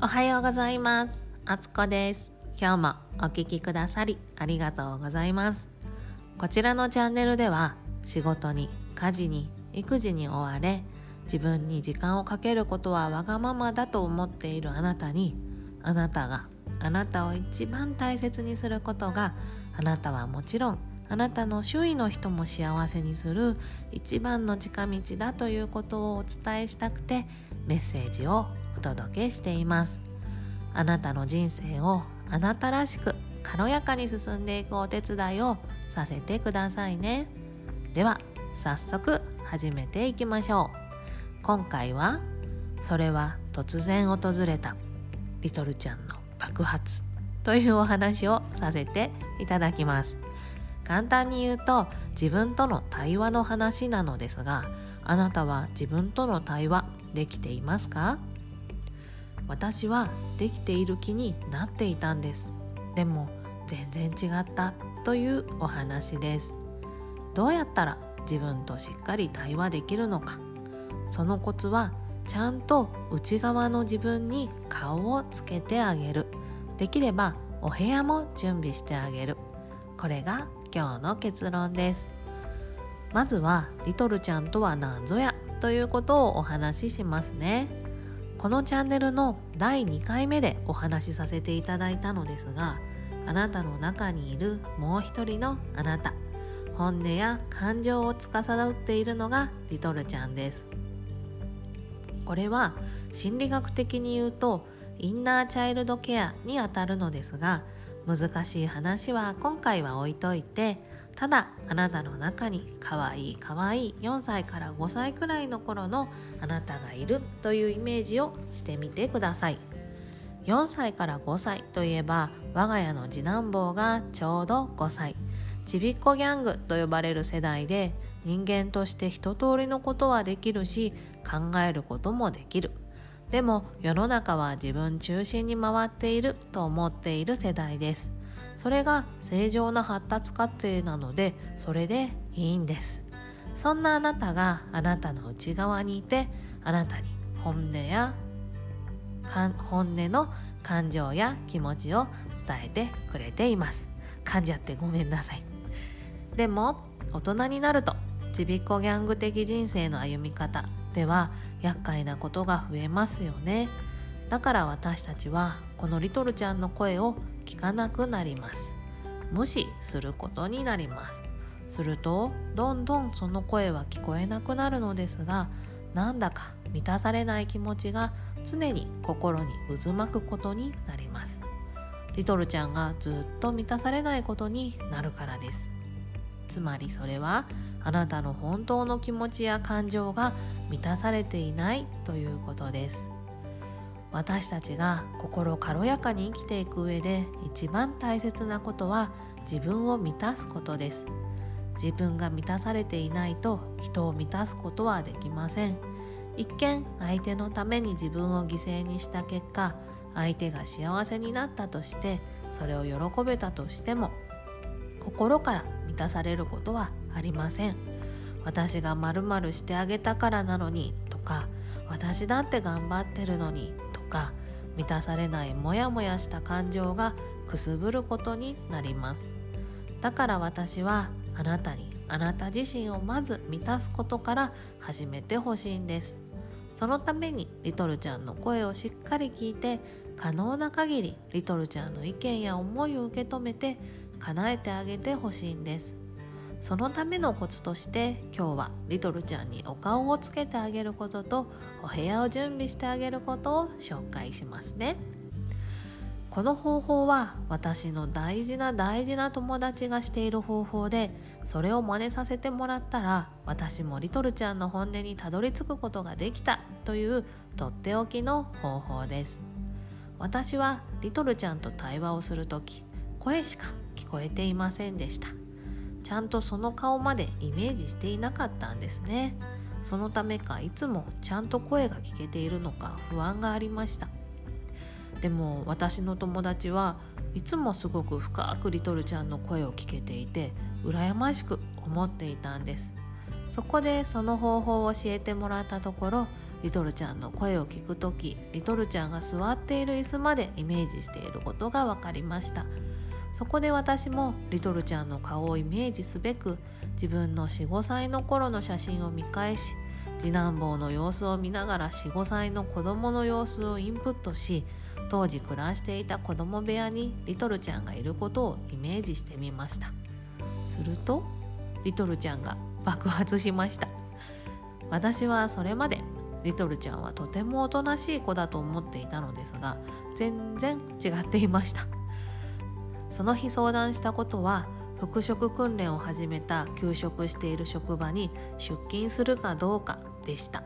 おはようございます。あつこです。今日もお聞きくださりありがとうございます。こちらのチャンネルでは仕事に家事に育児に追われ自分に時間をかけることはわがままだと思っているあなたにあなたがあなたを一番大切にすることがあなたはもちろんあなたの周囲の人も幸せにする一番の近道だということをお伝えしたくてメッセージをお届けしています。あなたの人生をあなたらしく軽やかに進んでいくお手伝いをさせてくださいね。では早速始めていきましょう。今回はそれは突然訪れたリトルちゃんの爆発というお話をさせていただきます。簡単に言うと自分との対話の話なのですがあなたは自分との対話できていますか？私はできている気になっていたんです。でも全然違ったというお話です。どうやったら自分としっかり対話できるのか。そのコツはちゃんと内側の自分に顔をつけてあげる。できればお部屋も準備してあげる。これが今日の結論です。まずはリトルちゃんとは何ぞやということをお話ししますね。このチャンネルの第2回目でお話しさせていただいたのですがあなたの中にいるもう一人のあなた本音や感情を司っているのがリトルちゃんです。これは心理学的に言うとインナーチャイルドケアにあたるのですが難しい話は今回は置いといてただあなたの中にかわいいかわいい4歳から5歳くらいの頃のあなたがいるというイメージをしてみてください。4歳から5歳といえば我が家の次男坊がちょうど5歳。ちびっこギャングと呼ばれる世代で人間として一通りのことはできるし考えることもできる。でも世の中は自分中心に回っていると思っている世代です。それが正常な発達過程なのでそれでいいんです。そんなあなたがあなたの内側にいてあなたに本音や本音の感情や気持ちを伝えてくれています。噛んじゃってごめんなさい。でも大人になるとちびっこギャング的人生の歩み方では厄介なことが増えますよね。だから私たちはこのリトルちゃんの声を聞かなくなります。無視することになります。するとどんどんその声は聞こえなくなるのですがなんだか満たされない気持ちが常に心に渦巻くことになります。リトルちゃんがずっと満たされないことになるからです。つまりそれはあなたの本当の気持ちや感情が満たされていないということです。私たちが心軽やかに生きていく上で一番大切なことは自分を満たすことです。自分が満たされていないと人を満たすことはできません。一見相手のために自分を犠牲にした結果相手が幸せになったとしてそれを喜べたとしても心から満たされることはありません。私がまるしてあげたからなのにとか私だって頑張ってるのにか満たされないモヤモヤした感情がくすぶることになります。だから私はあなたにあなた自身をまず満たすことから始めてほしいんです。そのためにリトルちゃんの声をしっかり聞いて可能な限りリトルちゃんの意見や思いを受け止めて叶えてあげてほしいんです。そのためのコツとして今日はリトルちゃんにお顔をつけてあげることとお部屋を準備してあげることを紹介しますね。この方法は私の大事な大事な友達がしている方法でそれを真似させてもらったら私もリトルちゃんの本音にたどり着くことができたというとっておきの方法です。私はリトルちゃんと対話をする時声しか聞こえていませんでした。ちゃんとその顔までイメージしていなかったんですね。そのためかいつもちゃんと声が聞けているのか不安がありました。でも私の友達はいつもすごく深くリトルちゃんの声を聞けていて羨ましく思っていたんです。そこでその方法を教えてもらったところリトルちゃんの声を聞く時リトルちゃんが座っている椅子までイメージしていることが分かりました。そこで私もリトルちゃんの顔をイメージすべく自分の45歳の頃の写真を見返し次男坊の様子を見ながら45歳の子供の様子をインプットし当時暮らしていた子供部屋にリトルちゃんがいることをイメージしてみました。するとリトルちゃんが爆発しました。私はそれまでリトルちゃんはとてもおとなしい子だと思っていたのですが全然違っていました。その日相談したことは復職訓練を始めた休職している職場に出勤するかどうかでした。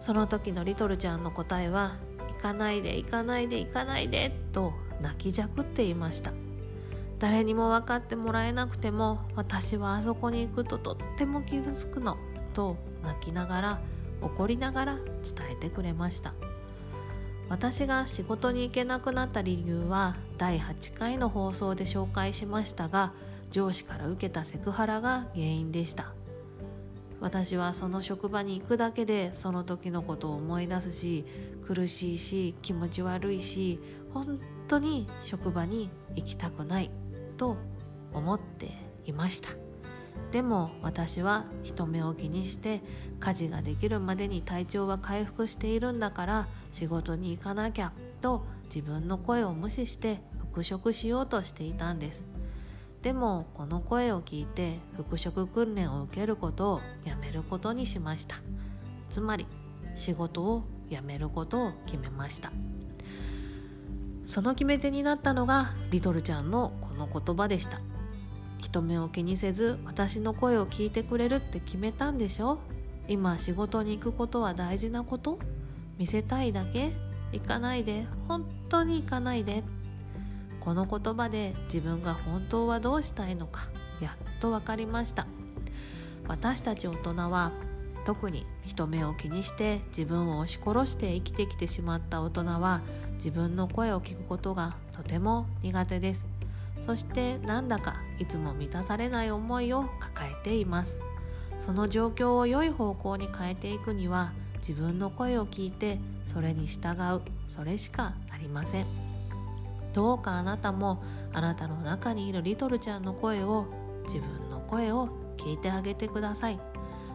その時のリトルちゃんの答えは「行かないで行かないで行かないで」と泣きじゃくっていました。誰にも分かってもらえなくても私はあそこに行くととっても傷つくのと泣きながら怒りながら伝えてくれました。私が仕事に行けなくなった理由は第8回の放送で紹介しましたが上司から受けたセクハラが原因でした。私はその職場に行くだけでその時のことを思い出すし苦しいし気持ち悪いし本当に職場に行きたくないと思っていました。でも私は人目を気にして家事ができるまでに体調は回復しているんだから仕事に行かなきゃと自分の声を無視して復職しようとしていたんです。でもこの声を聞いて復職訓練を受けることをやめることにしました。つまり仕事を辞めることを決めました。その決め手になったのがリトルちゃんのこの言葉でした。人目を気にせず私の声を聞いてくれるって決めたんでしょ？今仕事に行くことは大事なこと？見せたいだけ？行かないで？本当に行かないで？この言葉で自分が本当はどうしたいのか？やっと分かりました。私たち大人は特に人目を気にして自分を押し殺して生きてきてしまった大人は自分の声を聞くことがとても苦手です。そしてなんだかいつも満たされない思いを抱えています。その状況を良い方向に変えていくには自分の声を聞いてそれに従うそれしかありません。どうかあなたもあなたの中にいるリトルちゃんの声を自分の声を聞いてあげてください。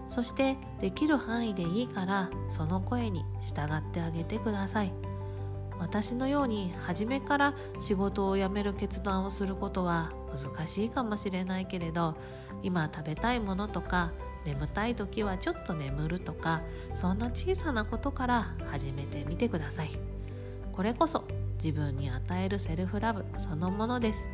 そしてできる範囲でいいからその声に従ってあげてください。私のように初めから仕事を辞める決断をすることは難しいかもしれないけれど今食べたいものとか眠たい時はちょっと眠るとかそんな小さなことから始めてみてください。これこそ自分に与えるセルフラブそのものです。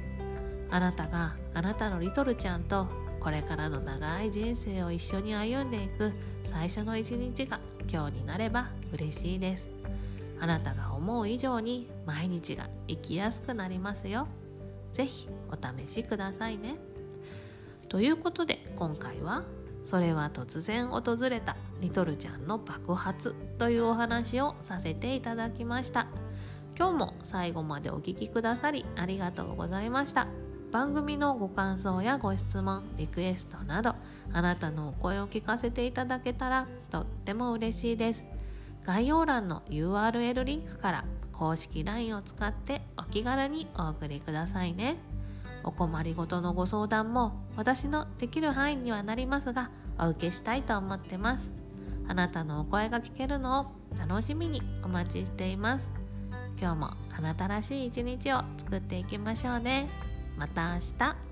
あなたがあなたのリトルちゃんとこれからの長い人生を一緒に歩んでいく最初の一日が今日になれば嬉しいです。あなたが思う以上に毎日が生きやすくなりますよ。是非お試しくださいね。ということで今回はそれは突然訪れたリトルちゃんの爆発というお話をさせていただきました。今日も最後までお聴きくださりありがとうございました。番組のご感想やご質問、リクエストなどあなたのお声を聞かせていただけたらとっても嬉しいです。概要欄の URL リンクから公式 LINE を使ってお気軽にお送りくださいね。お困りごとのご相談も私のできる範囲にはなりますがお受けしたいと思ってます。あなたのお声が聞けるのを楽しみにお待ちしています。今日もあなたらしい一日を作っていきましょうね。また明日。